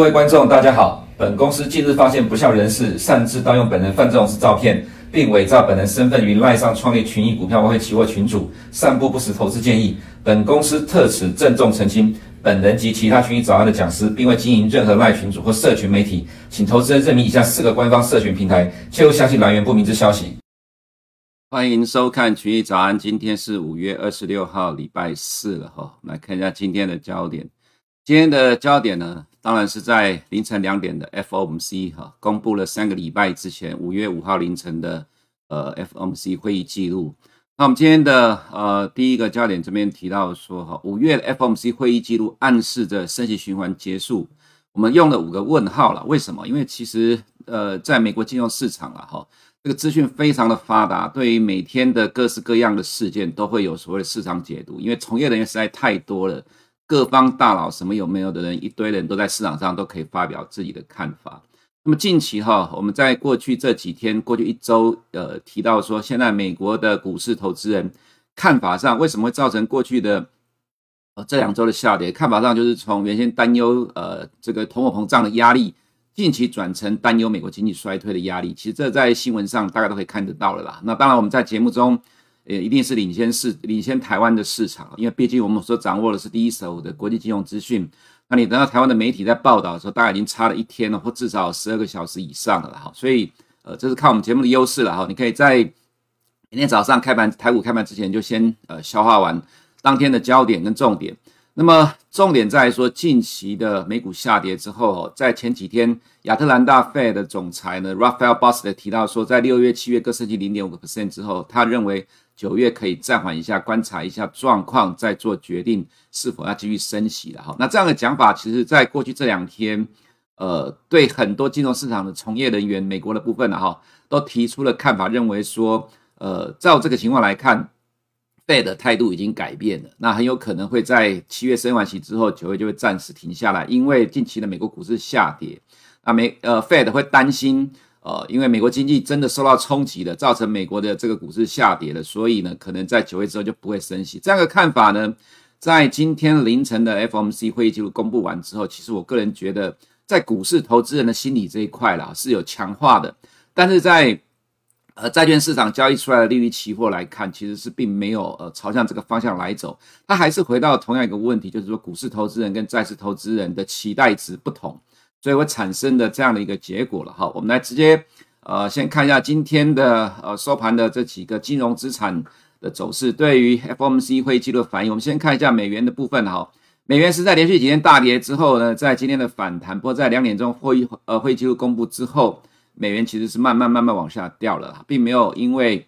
各位观众，大家好。本公司近日发现不肖人士擅自盗用本人范仲式照片，并伪造本人身份于赖上创立群益股票外汇期货群组，散布不实投资建议。本公司特此郑重澄清，本人及其他群益早安的讲师，并未经营任何赖群组或社群媒体，请投资人认明以下四个官方社群平台，切勿相信来源不明之消息。欢迎收看群益早安，今天是五月二十六号，礼拜四了哈。来看一下今天的焦点。今天的焦点呢，当然是在凌晨两点的 FOMC 哈，公布了三个礼拜之前五月五号凌晨的呃 FOMC 会议记录。那我们今天的呃第一个焦点这边提到说哈，五月 FOMC 会议记录暗示着升息循环结束。我们用了五个问号了，为什么？因为其实呃在美国金融市场啊哈，这个资讯非常的发达，对于每天的各式各样的事件都会有所谓的市场解读，因为从业人员实在太多了。各方大佬什么有没有的人，一堆人都在市场上都可以发表自己的看法。那么近期哈，我们在过去这几天、过去一周，呃，提到说，现在美国的股市投资人看法上为什么会造成过去的呃这两周的下跌？看法上就是从原先担忧呃这个通货膨胀的压力，近期转成担忧美国经济衰退的压力。其实这在新闻上大家都可以看得到了啦。那当然我们在节目中。也一定是领先市，领先台湾的市场，因为毕竟我们所掌握的是第一手的国际金融资讯。那你等到台湾的媒体在报道的时候，大概已经差了一天了，或至少十二个小时以上了哈。所以，呃，这是看我们节目的优势了哈。你可以在明天早上开盘，台股开盘之前就先呃消化完当天的焦点跟重点。那么重点在说，近期的美股下跌之后，在前几天，亚特兰大费的总裁呢，Raphael Bostic 提到说，在六月、七月各升息零点五个 percent 之后，他认为九月可以暂缓一下，观察一下状况，再做决定是否要继续升息了哈。那这样的讲法，其实在过去这两天，呃，对很多金融市场的从业人员，美国的部分哈，都提出了看法，认为说，呃，照这个情况来看。Fed 的态度已经改变了，那很有可能会在七月升完息之后，九月就会暂时停下来，因为近期的美国股市下跌，那美呃 Fed 会担心，呃，因为美国经济真的受到冲击了，造成美国的这个股市下跌了，所以呢，可能在九月之后就不会升息。这样的看法呢，在今天凌晨的 FOMC 会议记录公布完之后，其实我个人觉得，在股市投资人的心理这一块啦，是有强化的，但是在呃，债券市场交易出来的利率期货来看，其实是并没有呃朝向这个方向来走，它还是回到同样一个问题，就是说股市投资人跟债市投资人的期待值不同，所以我产生的这样的一个结果了哈。我们来直接呃先看一下今天的呃收盘的这几个金融资产的走势，对于 FOMC 会议记录的反应。我们先看一下美元的部分哈，美元是在连续几天大跌之后呢，在今天的反弹，不过在两点钟会议呃会议记录公布之后。美元其实是慢慢慢慢往下掉了，并没有因为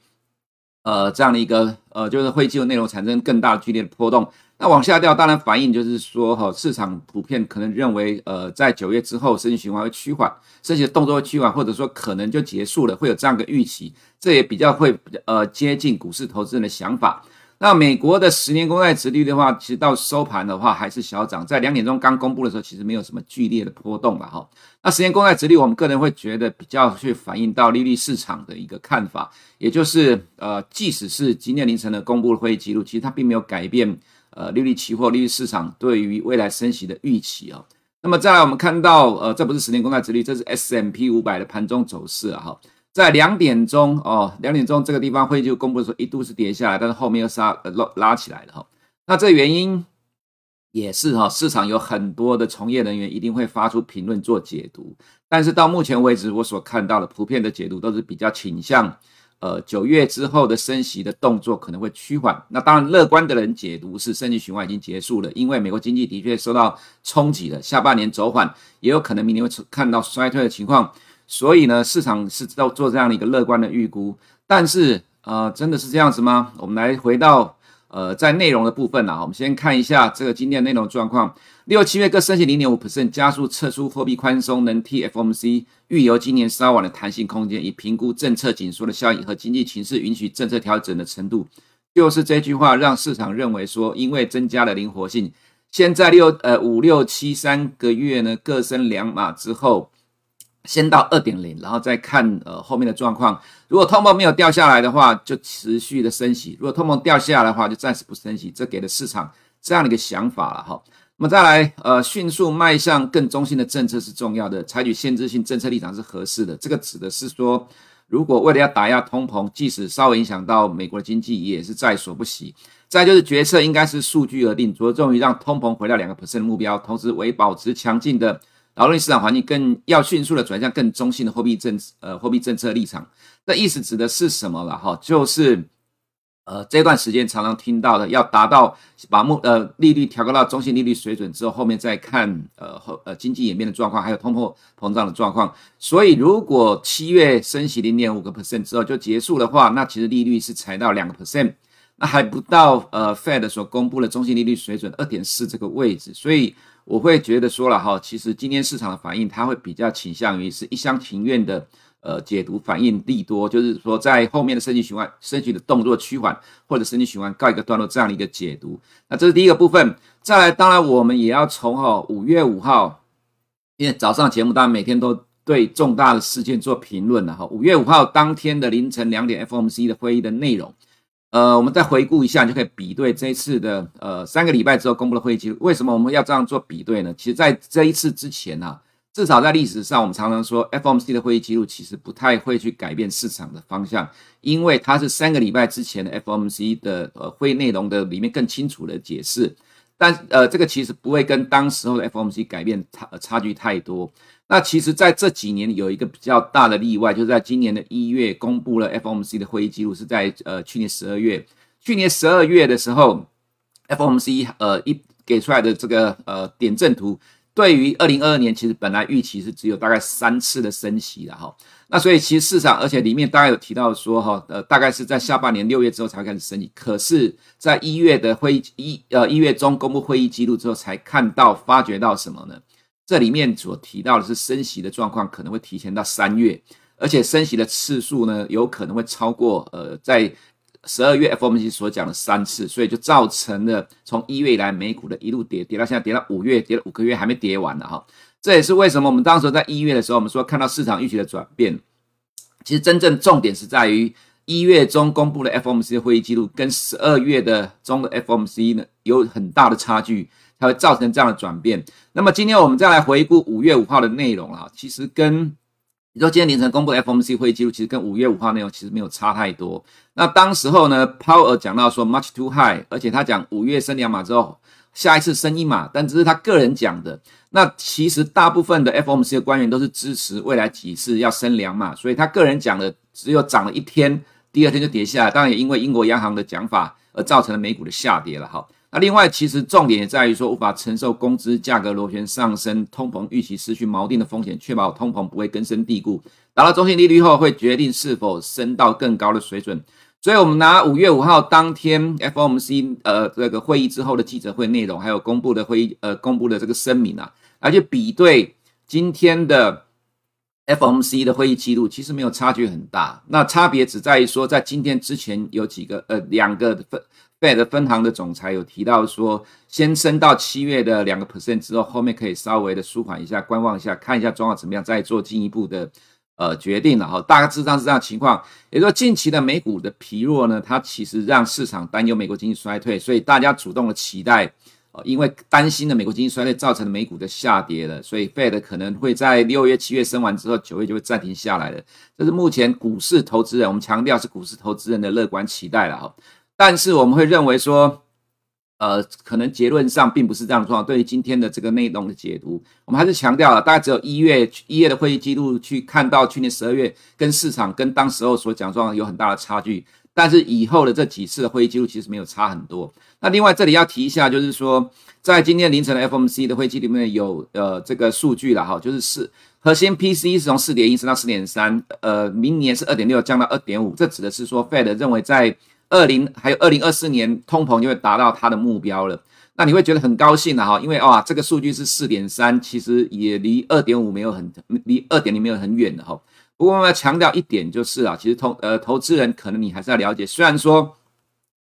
呃这样的一个呃就是会议记录内容产生更大剧烈的波动。那往下掉，当然反映就是说哈，市场普遍可能认为呃在九月之后升息循环会趋缓，升息的动作会趋缓，或者说可能就结束了，会有这样的预期。这也比较会呃接近股市投资人的想法。那美国的十年公债殖率的话，其实到收盘的话还是小涨，在两点钟刚公布的时候，其实没有什么剧烈的波动了哈。那十年公债殖率，我们个人会觉得比较去反映到利率市场的一个看法，也就是呃，即使是今天凌晨的公布的会议记录，其实它并没有改变呃利率期货利率市场对于未来升息的预期啊。那么再来，我们看到呃，这不是十年公债殖率，这是 S M P 五百的盘中走势啊哈。在两点钟哦，两点钟这个地方会就公布说，一度是跌下来，但是后面又杀拉拉起来了哈。那这原因也是哈，市场有很多的从业人员一定会发出评论做解读，但是到目前为止，我所看到的普遍的解读都是比较倾向，呃，九月之后的升息的动作可能会趋缓。那当然，乐观的人解读是升息循环已经结束了，因为美国经济的确受到冲击了，下半年走缓，也有可能明年会看到衰退的情况。所以呢，市场是在做这样的一个乐观的预估，但是呃，真的是这样子吗？我们来回到呃，在内容的部分啊，我们先看一下这个今天的内容状况。六七月各升息零点五 percent，加速撤出货币宽松，能替 FOMC 预留今年稍晚的弹性空间，以评估政策紧缩的效应和经济情势允许政策调整的程度。就是这句话让市场认为说，因为增加了灵活性，现在六呃五六七三个月呢各升两码之后。先到二点零，然后再看呃后面的状况。如果通膨没有掉下来的话，就持续的升息；如果通膨掉下来的话，就暂时不升息。这给了市场这样的一个想法了哈。那么再来，呃，迅速迈向更中性的政策是重要的，采取限制性政策立场是合适的。这个指的是说，如果为了要打压通膨，即使稍微影响到美国的经济，也是在所不惜。再就是决策应该是数据而定，着重于让通膨回到两个 percent 的目标，同时为保持强劲的劳动力市场环境，更要迅速的转向更中性的货币政策呃货币政策立场。这意思指的是什么了？哈，就是。呃，这段时间常常听到的，要达到把目呃利率调高到中性利率水准之后，后面再看呃后呃经济演变的状况，还有通货膨胀的状况。所以，如果七月升息零点五个 percent 之后就结束的话，那其实利率是才到两个 percent，那还不到呃 Fed 所公布的中性利率水准二点四这个位置。所以，我会觉得说了哈，其实今天市场的反应，它会比较倾向于是一厢情愿的。呃，解读反应利多，就是说在后面的升息循环、升息的动作趋缓，或者升息循环告一个段落这样的一个解读。那这是第一个部分。再来，当然我们也要从哈五月五号，因为早上节目当然每天都对重大的事件做评论了哈。五月五号当天的凌晨两点，FOMC 的会议的内容，呃，我们再回顾一下，就可以比对这一次的呃三个礼拜之后公布的会议记录。为什么我们要这样做比对呢？其实，在这一次之前呢、啊。至少在历史上，我们常常说，FOMC 的会议记录其实不太会去改变市场的方向，因为它是三个礼拜之前的 FOMC 的呃会议内容的里面更清楚的解释，但呃这个其实不会跟当时候的 FOMC 改变差差距太多。那其实在这几年有一个比较大的例外，就是在今年的一月公布了 FOMC 的会议记录，是在呃去年十二月，去年十二月的时候，FOMC 呃一给出来的这个呃点阵图。对于二零二二年，其实本来预期是只有大概三次的升息的哈，那所以其实市场，而且里面大概有提到说哈，呃，大概是在下半年六月之后才开始升息，可是，在一月的会议一呃一月中公布会议记录之后，才看到发觉到什么呢？这里面所提到的是升息的状况可能会提前到三月，而且升息的次数呢，有可能会超过呃在。十二月 FOMC 所讲的三次，所以就造成了从一月以来美股的一路跌，跌到现在跌到五月，跌了五个月还没跌完呢哈。这也是为什么我们当时在一月的时候，我们说看到市场预期的转变。其实真正重点是在于一月中公布的 FOMC 的会议记录跟十二月的中的 FOMC 呢有很大的差距，才会造成这样的转变。那么今天我们再来回顾五月五号的内容啊，其实跟。你说今天凌晨公布的 FOMC 会议记录，其实跟五月五号内容其实没有差太多。那当时候呢，Powell 讲到说 much too high，而且他讲五月升两码之后，下一次升一码，但只是他个人讲的。那其实大部分的 FOMC 的官员都是支持未来几次要升两码，所以他个人讲的只有涨了一天，第二天就跌下来。当然也因为英国央行的讲法而造成了美股的下跌了哈。那另外，其实重点也在于说，无法承受工资价格螺旋上升、通膨预期失去锚定的风险，确保通膨不会根深蒂固。达到中性利率后，会决定是否升到更高的水准。所以，我们拿五月五号当天 FOMC 呃这个会议之后的记者会内容，还有公布的会议呃公布的这个声明啊，来去比对今天的 FOMC 的会议记录，其实没有差距很大。那差别只在于说，在今天之前有几个呃两个分。Fed 分行的总裁有提到说，先升到七月的两个 percent 之后，后面可以稍微的舒缓一下，观望一下，看一下状况怎么样，再做进一步的呃决定了哈。大致上是这样情况。也就是说，近期的美股的疲弱呢，它其实让市场担忧美国经济衰退，所以大家主动的期待，呃，因为担心的美国经济衰退造成的美股的下跌了，所以 Fed 可能会在六月、七月升完之后，九月就会暂停下来了。这是目前股市投资人，我们强调是股市投资人的乐观期待了哈。但是我们会认为说，呃，可能结论上并不是这样的状况。对于今天的这个内容的解读，我们还是强调了，大概只有一月一月的会议记录去看到去年十二月跟市场跟当时候所讲状况有很大的差距。但是以后的这几次的会议记录其实没有差很多。那另外这里要提一下，就是说在今天凌晨的 FMC 的会议记录里面有呃这个数据了哈，就是四核心 PC 是从四点一升到四点三，呃，明年是二点六降到二点五，这指的是说 Fed 认为在二零还有二零二四年通膨就会达到它的目标了，那你会觉得很高兴了哈，因为哇，这个数据是四点三，其实也离二点五没有很离二点零没有很远的哈。不过我要强调一点就是啊，其实投呃投资人可能你还是要了解，虽然说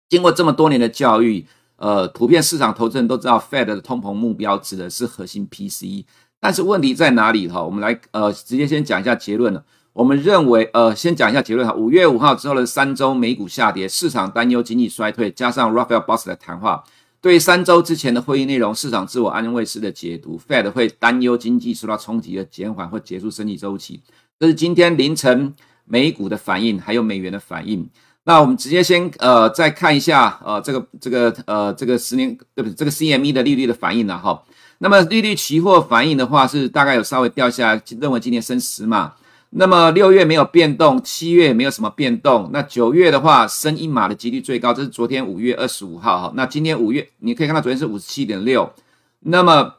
经过这么多年的教育，呃，普遍市场投资人都知道 Fed 的通膨目标指的是核心 PCE，但是问题在哪里哈？我们来呃直接先讲一下结论了。我们认为，呃，先讲一下结论哈。五月五号之后的三周美股下跌，市场担忧经济衰退，加上 Raphael Boss 的谈话，对三周之前的会议内容，市场自我安慰式的解读，Fed 会担忧经济受到冲击的减缓或结束升息周期。这是今天凌晨美股的反应，还有美元的反应。那我们直接先呃再看一下呃这个这个呃这个十年对不对？这个 CME 的利率的反应了哈。那么利率期货反应的话是大概有稍微掉下来，认为今年升十嘛。那么六月没有变动，七月也没有什么变动。那九月的话升一码的几率最高，这是昨天五月二十五号哈。那今天五月你可以看到昨天是五十七点六，那么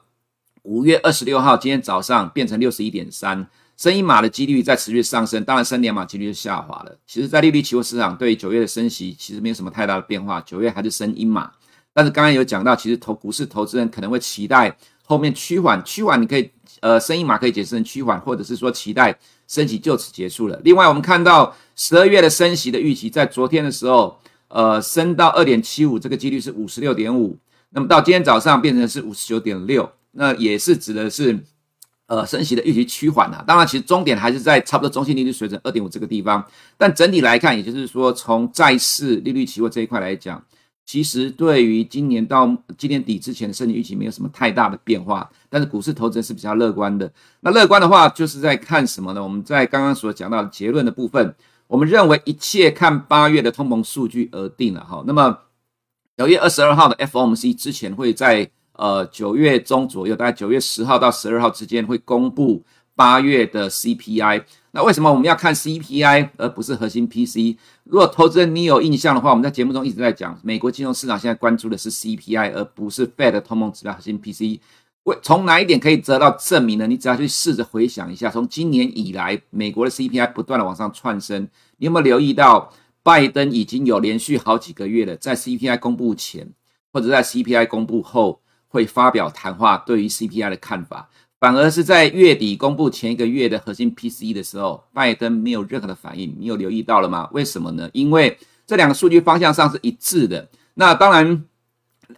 五月二十六号今天早上变成六十一点三。升一码的几率在持续上升，当然升两码几率就下滑了。其实，在利率期货市场对九月的升息其实没有什么太大的变化，九月还是升一码。但是刚刚有讲到，其实投股市投资人可能会期待后面趋缓，趋缓你可以呃升一码可以解释成趋缓，或者是说期待升息就此结束了。另外，我们看到十二月的升息的预期，在昨天的时候，呃升到二点七五，这个几率是五十六点五，那么到今天早上变成是五十九点六，那也是指的是。呃，升息的预期趋缓了，当然，其实终点还是在差不多中性利率水准二点五这个地方。但整体来看，也就是说，从债市利率期货这一块来讲，其实对于今年到今年底之前的升息预期没有什么太大的变化。但是股市投资人是比较乐观的。那乐观的话，就是在看什么呢？我们在刚刚所讲到的结论的部分，我们认为一切看八月的通膨数据而定了哈。那么九月二十二号的 FOMC 之前会在。呃，九月中左右，大概九月十号到十二号之间会公布八月的 CPI。那为什么我们要看 CPI 而不是核心 PC？如果投资人你有印象的话，我们在节目中一直在讲，美国金融市场现在关注的是 CPI，而不是 Fed 通膨指标核心 PC。为从哪一点可以得到证明呢？你只要去试着回想一下，从今年以来，美国的 CPI 不断的往上窜升，你有没有留意到，拜登已经有连续好几个月了，在 CPI 公布前或者在 CPI 公布后。会发表谈话，对于 CPI 的看法，反而是在月底公布前一个月的核心 PCE 的时候，拜登没有任何的反应。你有留意到了吗？为什么呢？因为这两个数据方向上是一致的。那当然，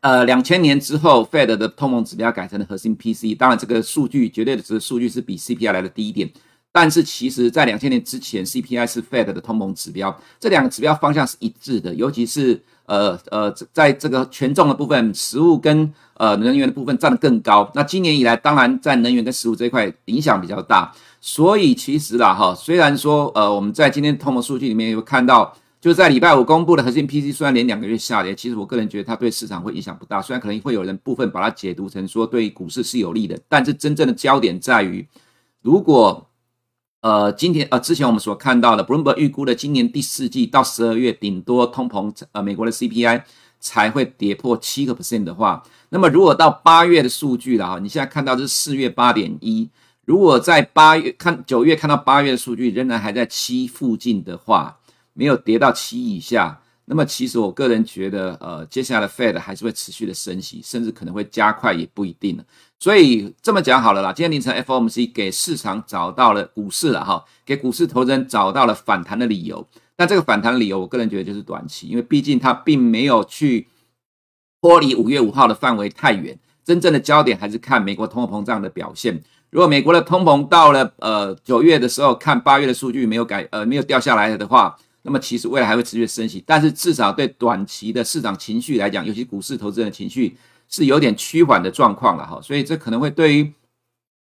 呃，两千年之后，Fed 的通膨指标改成了核心 PCE，当然这个数据绝对的值数据是比 CPI 来的低一点。但是其实，在两千年之前，CPI 是 Fed 的通膨指标，这两个指标方向是一致的，尤其是。呃呃，在这个权重的部分，食物跟呃能源的部分占得更高。那今年以来，当然在能源跟食物这一块影响比较大。所以其实啦哈，虽然说呃我们在今天通膨数据里面有看到，就在礼拜五公布的核心 PC，虽然连两个月下跌，其实我个人觉得它对市场会影响不大。虽然可能会有人部分把它解读成说对股市是有利的，但是真正的焦点在于如果。呃，今天呃，之前我们所看到的，Bloomberg 预估的今年第四季到十二月，顶多通膨呃，美国的 CPI 才会跌破七个 percent 的话，那么如果到八月的数据了哈，你现在看到是四月八点一，如果在八月看九月看到八月的数据仍然还在七附近的话，没有跌到七以下。那么其实我个人觉得，呃，接下来的 Fed 还是会持续的升息，甚至可能会加快，也不一定了。所以这么讲好了啦，今天凌晨 FOMC 给市场找到了股市了哈，给股市投资人找到了反弹的理由。那这个反弹理由，我个人觉得就是短期，因为毕竟它并没有去脱离五月五号的范围太远。真正的焦点还是看美国通货膨胀的表现。如果美国的通膨到了呃九月的时候，看八月的数据没有改，呃没有掉下来的话。那么其实未来还会持续升息，但是至少对短期的市场情绪来讲，尤其股市投资人的情绪是有点趋缓的状况了哈，所以这可能会对于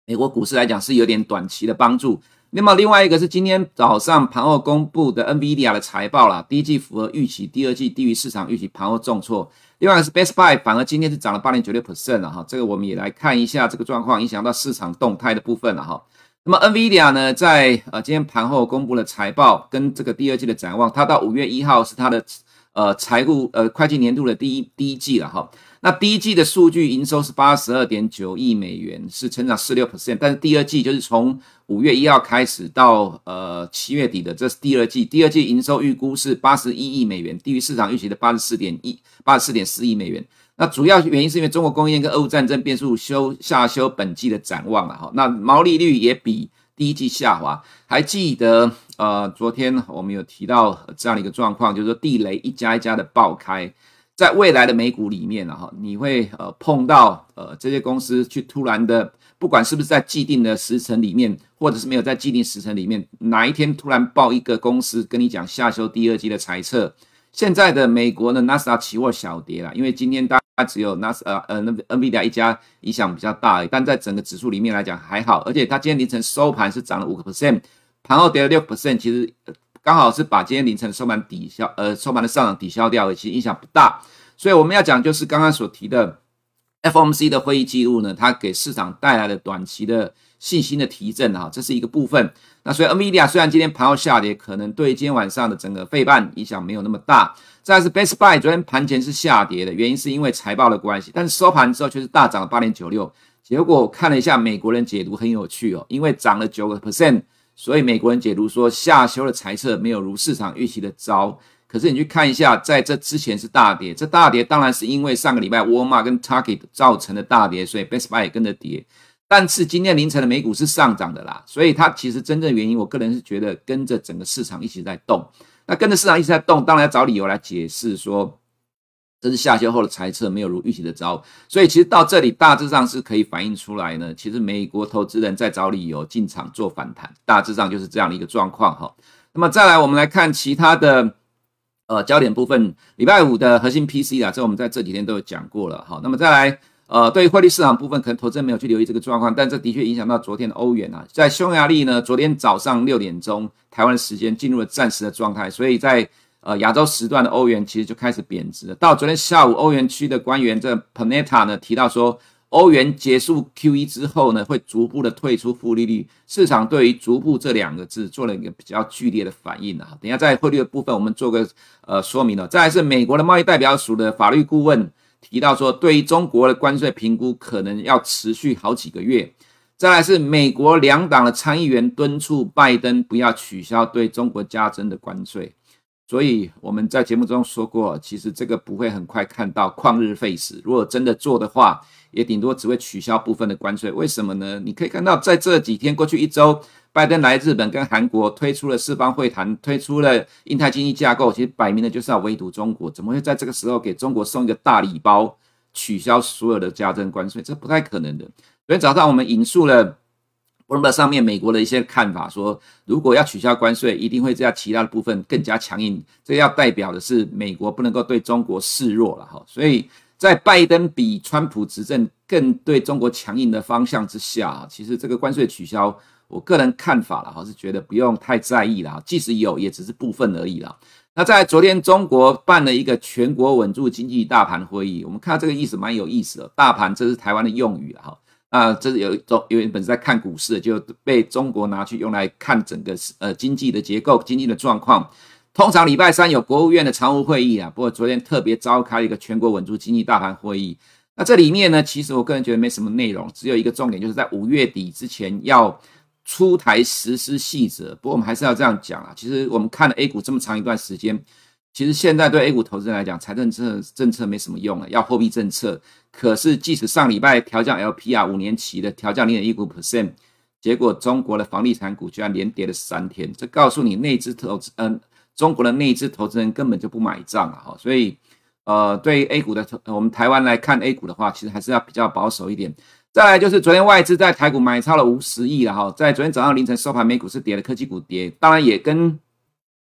美国股市来讲是有点短期的帮助。那么另外一个是今天早上盘后公布的 NVIDIA 的财报啦，第一季符合预期，第二季低于市场预期，盘后重挫。另外一个是 Best Buy 反而今天是涨了八点九六 percent 了哈，这个我们也来看一下这个状况影响到市场动态的部分了哈。那么，NVIDIA 呢，在呃今天盘后公布了财报跟这个第二季的展望，它到五月一号是它的呃财务呃会计年度的第一第一季了哈。那第一季的数据营收是八十二点九亿美元，是成长四六 percent，但是第二季就是从五月一号开始到呃七月底的，这是第二季，第二季营收预估是八十一亿美元，低于市场预期的八十四点一八十四点四亿美元。那主要原因是因为中国供应链跟俄乌战争变数修下修本季的展望了哈，那毛利率也比第一季下滑。还记得呃，昨天我们有提到这样的一个状况，就是说地雷一家一家的爆开，在未来的美股里面了哈，你会呃碰到呃这些公司去突然的，不管是不是在既定的时程里面，或者是没有在既定时程里面，哪一天突然爆一个公司跟你讲下修第二季的猜测。现在的美国的纳斯达期货小跌了，因为今天大概只有纳斯呃呃那 NVIDIA 一家影响比较大，但在整个指数里面来讲还好，而且它今天凌晨收盘是涨了五个 percent，盘后跌了六 percent，其实刚好是把今天凌晨收盘抵消，呃收盘的上涨抵消掉了，其实影响不大。所以我们要讲就是刚刚所提的 FOMC 的会议记录呢，它给市场带来的短期的信心的提振哈，这是一个部分。那所以 NVIDIA 虽然今天盘后下跌，可能对今天晚上的整个费半影响没有那么大。再来是 Best Buy 昨天盘前是下跌的，原因是因为财报的关系，但是收盘之后却是大涨了八点九六。结果我看了一下美国人解读很有趣哦，因为涨了九个 percent。所以美国人解读说，下修的猜测没有如市场预期的糟。可是你去看一下，在这之前是大跌，这大跌当然是因为上个礼拜沃尔玛跟 Target 造成的大跌，所以 Best Buy 也跟着跌。但是今天凌晨的美股是上涨的啦，所以它其实真正原因，我个人是觉得跟着整个市场一起在动。那跟着市场一起在动，当然要找理由来解释说。这是下修后的猜测没有如预期的糟，所以其实到这里大致上是可以反映出来呢。其实美国投资人在找理由进场做反弹，大致上就是这样的一个状况哈。那么再来，我们来看其他的呃焦点部分。礼拜五的核心 PC 啊，这我们在这几天都有讲过了哈。那么再来，呃，对于汇率市场部分，可能投资人没有去留意这个状况，但这的确影响到昨天的欧元啊。在匈牙利呢，昨天早上六点钟台湾时间进入了暂时的状态，所以在。呃，亚洲时段的欧元其实就开始贬值了。到昨天下午，欧元区的官员这 Panetta 呢提到说，欧元结束 QE 之后呢，会逐步的退出负利率。市场对于“逐步”这两个字做了一个比较剧烈的反应啊。等下在汇率的部分，我们做个呃说明了。再来是美国的贸易代表署的法律顾问提到说，对于中国的关税评估可能要持续好几个月。再来是美国两党的参议员敦促拜登不要取消对中国加征的关税。所以我们在节目中说过，其实这个不会很快看到旷日费时。如果真的做的话，也顶多只会取消部分的关税。为什么呢？你可以看到，在这几天过去一周，拜登来日本跟韩国推出了四方会谈，推出了印太经济架构，其实摆明了就是要围堵中国。怎么会在这个时候给中国送一个大礼包，取消所有的加征关税？这不太可能的。昨天早上我们引述了。温伯上面美国的一些看法说，如果要取消关税，一定会在其他的部分更加强硬。这要代表的是美国不能够对中国示弱了哈。所以在拜登比川普执政更对中国强硬的方向之下，其实这个关税取消，我个人看法了哈，是觉得不用太在意了。即使有，也只是部分而已了。那在昨天中国办了一个全国稳住经济大盘会议，我们看到这个意思蛮有意思的。大盘这是台湾的用语哈。啊，这是有一种，有一本是在看股市，就被中国拿去用来看整个呃经济的结构、经济的状况。通常礼拜三有国务院的常务会议啊，不过昨天特别召开一个全国稳住经济大盘会议。那这里面呢，其实我个人觉得没什么内容，只有一个重点，就是在五月底之前要出台实施细则。不过我们还是要这样讲啊，其实我们看了 A 股这么长一段时间。其实现在对 A 股投资人来讲，财政政政策没什么用了，要货币政策。可是即使上礼拜调降 LPR 五年期的调降零点一五 percent，结果中国的房地产股居然连跌了三天，这告诉你内资投资，嗯，中国的内资投资人根本就不买账啊！哈，所以呃，对 A 股的投我们台湾来看 A 股的话，其实还是要比较保守一点。再来就是昨天外资在台股买超了五十亿了哈，在昨天早上凌晨收盘，美股是跌的，科技股跌，当然也跟。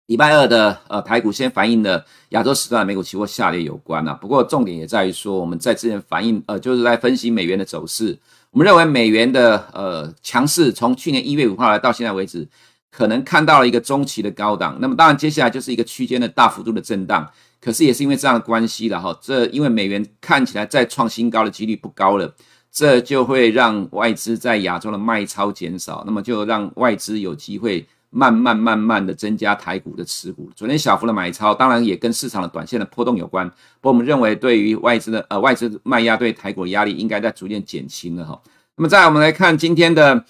礼拜二的呃台股先反映的亚洲时段美股期货下跌有关啊，不过重点也在于说我们在之前反映呃就是在分析美元的走势，我们认为美元的呃强势从去年一月五号来到现在为止，可能看到了一个中期的高档，那么当然接下来就是一个区间的大幅度的震荡，可是也是因为这样的关系了哈，这因为美元看起来再创新高的几率不高了，这就会让外资在亚洲的卖超减少，那么就让外资有机会。慢慢慢慢的增加台股的持股，昨天小幅的买超，当然也跟市场的短线的波动有关。不过我们认为，对于外资的呃外资卖压对台股的压力，应该在逐渐减轻了哈。那么再我们来看今天的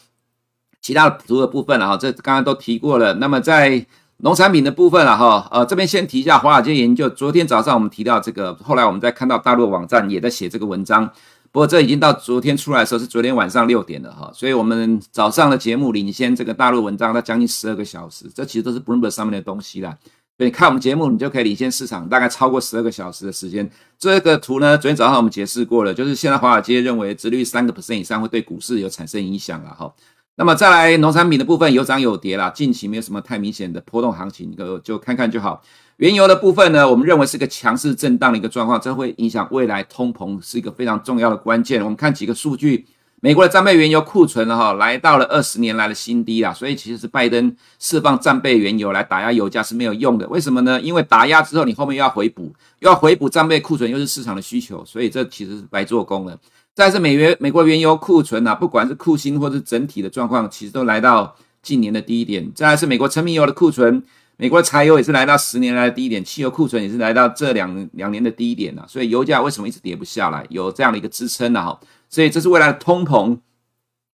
其他的图的部分了哈，这刚刚都提过了。那么在农产品的部分了哈，呃这边先提一下华尔街研究，昨天早上我们提到这个，后来我们再看到大陆网站也在写这个文章。不过这已经到昨天出来的时候是昨天晚上六点了哈，所以我们早上的节目领先这个大陆文章，它将近十二个小时，这其实都是 Bloomberg 上面的东西啦。所以看我们节目，你就可以领先市场大概超过十二个小时的时间。这个图呢，昨天早上我们解释过了，就是现在华尔街认为殖利率三个 percent 以上会对股市有产生影响了哈。那么再来农产品的部分有涨有跌啦，近期没有什么太明显的波动行情，就就看看就好。原油的部分呢，我们认为是个强势震荡的一个状况，这会影响未来通膨是一个非常重要的关键。我们看几个数据，美国的战备原油库存了哈，来到了二十年来的新低啦，所以其实是拜登释放战备原油来打压油价是没有用的。为什么呢？因为打压之后你后面又要回补，又要回补战备库存，又是市场的需求，所以这其实是白做工了。再是美元美国原油库存啊，不管是库欣或是整体的状况，其实都来到近年的低点。再来是美国成品油的库存。美国的柴油也是来到十年来的低点，汽油库存也是来到这两两年的低点了，所以油价为什么一直跌不下来？有这样的一个支撑呢？哈，所以这是未来的通膨，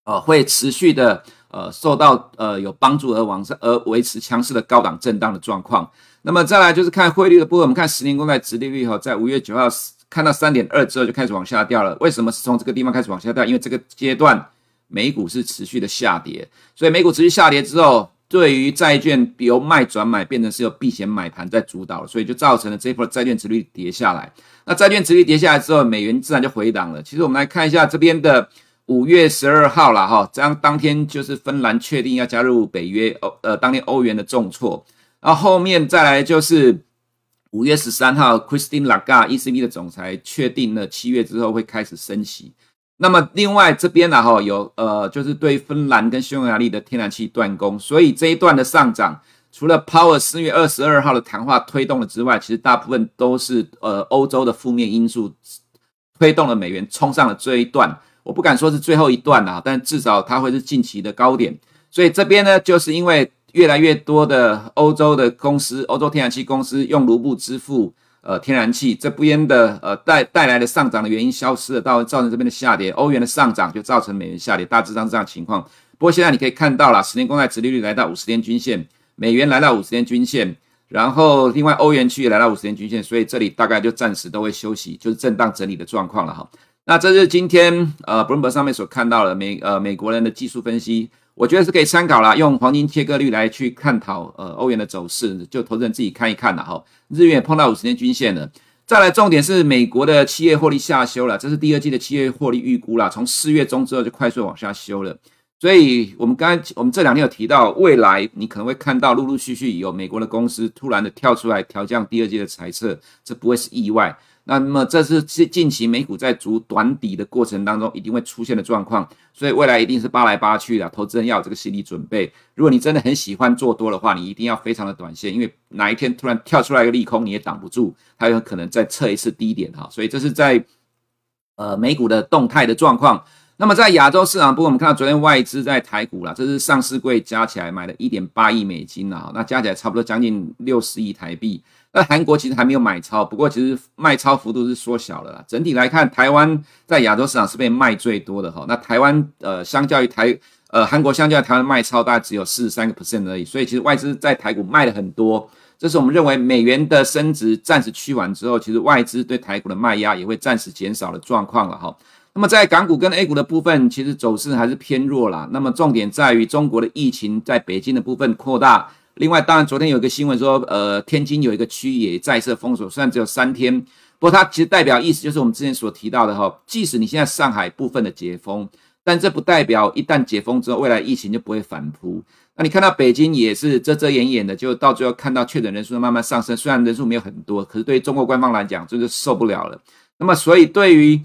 呃，会持续的呃受到呃有帮助而往上而维持强势的高档震荡的状况。那么再来就是看汇率的部分，我们看十年公债殖利率哈，在五月九号看到三点二之后就开始往下掉了。为什么是从这个地方开始往下掉？因为这个阶段美股是持续的下跌，所以美股持续下跌之后。对于债券由卖转买变成是由避险买盘在主导，所以就造成了这一波债券殖率跌下来。那债券殖率跌下来之后，美元自然就回档了。其实我们来看一下这边的五月十二号了哈，这样当天就是芬兰确定要加入北约，欧呃当天欧元的重挫，然后后面再来就是五月十三号，Christine Lagarde ECB 的总裁确定了七月之后会开始升息。那么另外这边呢，哈有呃，就是对芬兰跟匈牙利的天然气断供，所以这一段的上涨，除了 Powell 四月二十二号的谈话推动了之外，其实大部分都是呃欧洲的负面因素推动了美元冲上了这一段。我不敢说是最后一段啊，但至少它会是近期的高点。所以这边呢，就是因为越来越多的欧洲的公司，欧洲天然气公司用卢布支付。呃，天然气这边的呃带带来的上涨的原因消失了，到造成这边的下跌，欧元的上涨就造成美元下跌，大致上这样情况。不过现在你可以看到了，十年公债殖利率来到五十天均线，美元来到五十天均线，然后另外欧元区也来到五十天均线，所以这里大概就暂时都会休息，就是震荡整理的状况了哈。那这是今天呃 Bloomberg 上面所看到的美呃美国人的技术分析。我觉得是可以参考啦，用黄金切割率来去探讨呃欧元的走势，就投资人自己看一看了哈。日元也碰到五十天均线了，再来重点是美国的企业获利下修了，这是第二季的企业获利预估啦，从四月中之后就快速往下修了。所以我们刚才我们这两天有提到，未来你可能会看到陆陆续续有美国的公司突然的跳出来调降第二季的财测，这不会是意外。那么这是近期美股在逐短底的过程当中一定会出现的状况，所以未来一定是扒来扒去的，投资人要有这个心理准备。如果你真的很喜欢做多的话，你一定要非常的短线，因为哪一天突然跳出来一个利空，你也挡不住，它有可能再测一次低点哈。所以这是在呃美股的动态的状况。那么在亚洲市场部分，我们看到昨天外资在台股啦，这是上市柜加起来买了一点八亿美金啊，那加起来差不多将近六十亿台币。那韩国其实还没有买超，不过其实卖超幅度是缩小了啦。整体来看，台湾在亚洲市场是被卖最多的哈。那台湾呃，相较于台呃韩国，相较于台湾卖超大概只有四十三个 percent 而已。所以其实外资在台股卖了很多，这是我们认为美元的升值暂时趋缓之后，其实外资对台股的卖压也会暂时减少的状况了哈。那么在港股跟 A 股的部分，其实走势还是偏弱啦。那么重点在于中国的疫情在北京的部分扩大。另外，当然，昨天有一个新闻说，呃，天津有一个区也再次封锁，虽然只有三天，不过它其实代表意思就是我们之前所提到的哈，即使你现在上海部分的解封，但这不代表一旦解封之后，未来疫情就不会反扑。那你看到北京也是遮遮掩掩的，就到最后看到确诊人数慢慢上升，虽然人数没有很多，可是对于中国官方来讲，这就受不了了。那么，所以对于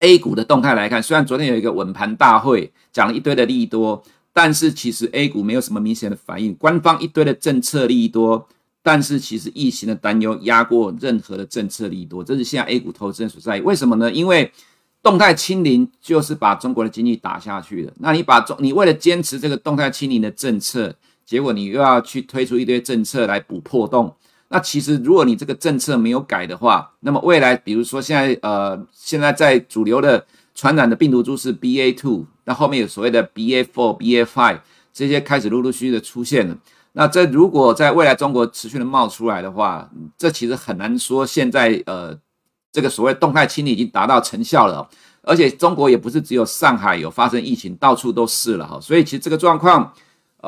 A 股的动态来看，虽然昨天有一个稳盘大会，讲了一堆的利多。但是其实 A 股没有什么明显的反应，官方一堆的政策利多，但是其实疫情的担忧压过任何的政策利多，这是现在 A 股投资人所在。为什么呢？因为动态清零就是把中国的经济打下去的。那你把中，你为了坚持这个动态清零的政策，结果你又要去推出一堆政策来补破洞。那其实如果你这个政策没有改的话，那么未来比如说现在呃，现在在主流的。传染的病毒株是 BA two，那后面有所谓的 BA four、BA five，这些开始陆陆续续的出现了。那这如果在未来中国持续的冒出来的话，这其实很难说现在呃这个所谓动态清理已经达到成效了。而且中国也不是只有上海有发生疫情，到处都是了哈。所以其实这个状况，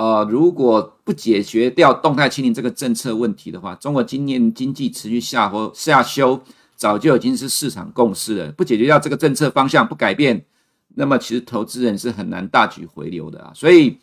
呃，如果不解决掉动态清零这个政策问题的话，中国今年经济持续下坡下修。早就已经是市场共识了，不解决掉这个政策方向不改变，那么其实投资人是很难大举回流的啊。所以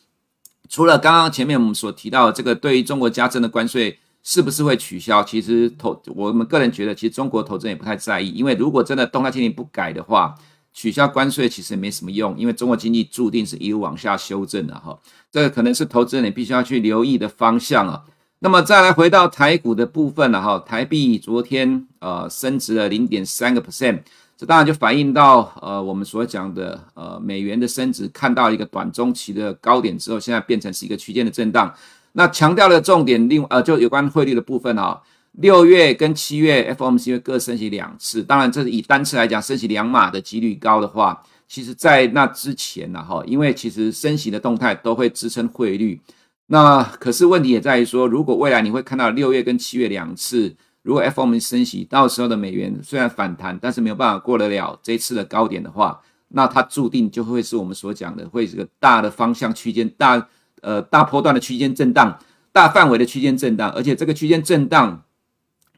除了刚刚前面我们所提到的这个对于中国加征的关税是不是会取消，其实投我们个人觉得，其实中国投资人也不太在意，因为如果真的动态清零不改的话，取消关税其实也没什么用，因为中国经济注定是一路往下修正的哈。这个可能是投资人你必须要去留意的方向啊。那么再来回到台股的部分了哈，台币昨天呃升值了零点三个 percent，这当然就反映到呃我们所讲的呃美元的升值看到一个短中期的高点之后，现在变成是一个区间的震荡。那强调的重点另呃就有关汇率的部分啊，六月跟七月 FOMC 会各升息两次，当然这是以单次来讲升息两码的几率高的话，其实在那之前呢哈，因为其实升息的动态都会支撑汇率。那可是问题也在于说，如果未来你会看到六月跟七月两次，如果 FOMC 升息，到时候的美元虽然反弹，但是没有办法过得了这次的高点的话，那它注定就会是我们所讲的，会是个大的方向区间，大呃大波段的区间震荡，大范围的区间震荡，而且这个区间震荡。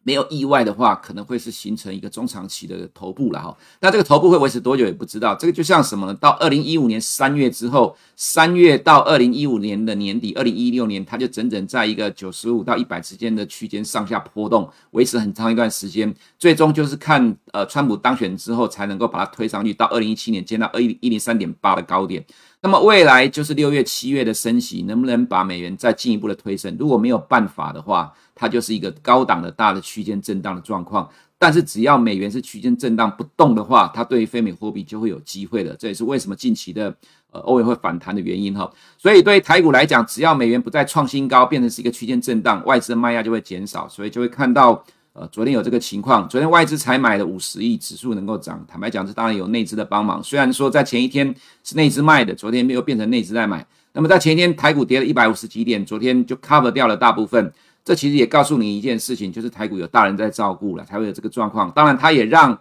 没有意外的话，可能会是形成一个中长期的头部了哈。那这个头部会维持多久也不知道。这个就像什么呢？到二零一五年三月之后，三月到二零一五年的年底，二零一六年它就整整在一个九十五到一百之间的区间上下波动，维持很长一段时间。最终就是看呃川普当选之后，才能够把它推上去到二零一七年见到二一一零三点八的高点。那么未来就是六月、七月的升息，能不能把美元再进一步的推升？如果没有办法的话，它就是一个高档的大的区间震荡的状况。但是只要美元是区间震荡不动的话，它对于非美货币就会有机会的。这也是为什么近期的呃欧元会反弹的原因哈。所以对于台股来讲，只要美元不再创新高，变成是一个区间震荡，外资的卖压就会减少，所以就会看到。呃，昨天有这个情况，昨天外资才买了五十亿，指数能够涨。坦白讲，这当然有内资的帮忙。虽然说在前一天是内资卖的，昨天又变成内资在买。那么在前一天台股跌了一百五十几点，昨天就 cover 掉了大部分。这其实也告诉你一件事情，就是台股有大人在照顾了，才会有这个状况。当然，它也让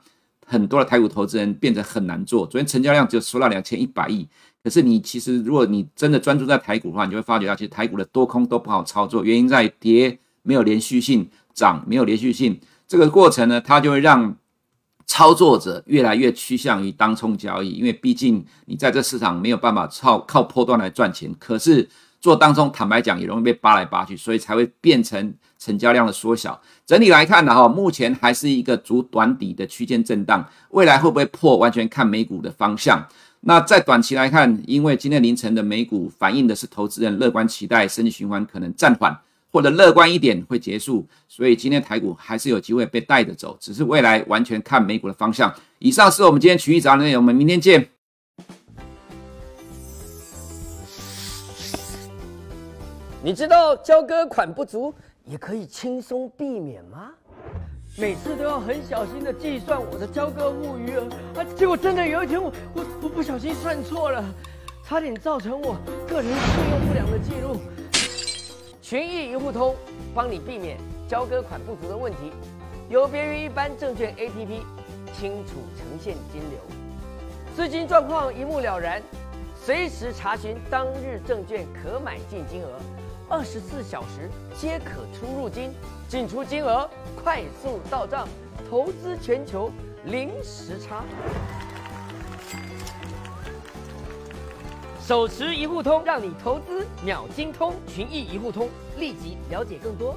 很多的台股投资人变得很难做。昨天成交量只有缩到两千一百亿，可是你其实如果你真的专注在台股的话，你就会发觉到，其实台股的多空都不好操作，原因在跌没有连续性。涨没有连续性，这个过程呢，它就会让操作者越来越趋向于当冲交易，因为毕竟你在这市场没有办法靠靠波段来赚钱。可是做当冲，坦白讲也容易被扒来扒去，所以才会变成成交量的缩小。整体来看呢，哈，目前还是一个筑短底的区间震荡，未来会不会破，完全看美股的方向。那在短期来看，因为今天凌晨的美股反映的是投资人乐观期待，生意循环可能暂缓。或者乐观一点会结束，所以今天台股还是有机会被带着走，只是未来完全看美股的方向。以上是我们今天群益早的内容，我们明天见。你知道交割款不足也可以轻松避免吗？每次都要很小心的计算我的交割物余额啊，结果真的有一天我我我不小心算错了，差点造成我个人信用不良的记录。群益一户通帮你避免交割款不足的问题，有别于一般证券 APP，清楚呈现金流，资金状况一目了然，随时查询当日证券可买进金额，二十四小时皆可出入金，进出金额快速到账，投资全球零时差。手持一户通，让你投资秒精通。群益一户通，立即了解更多。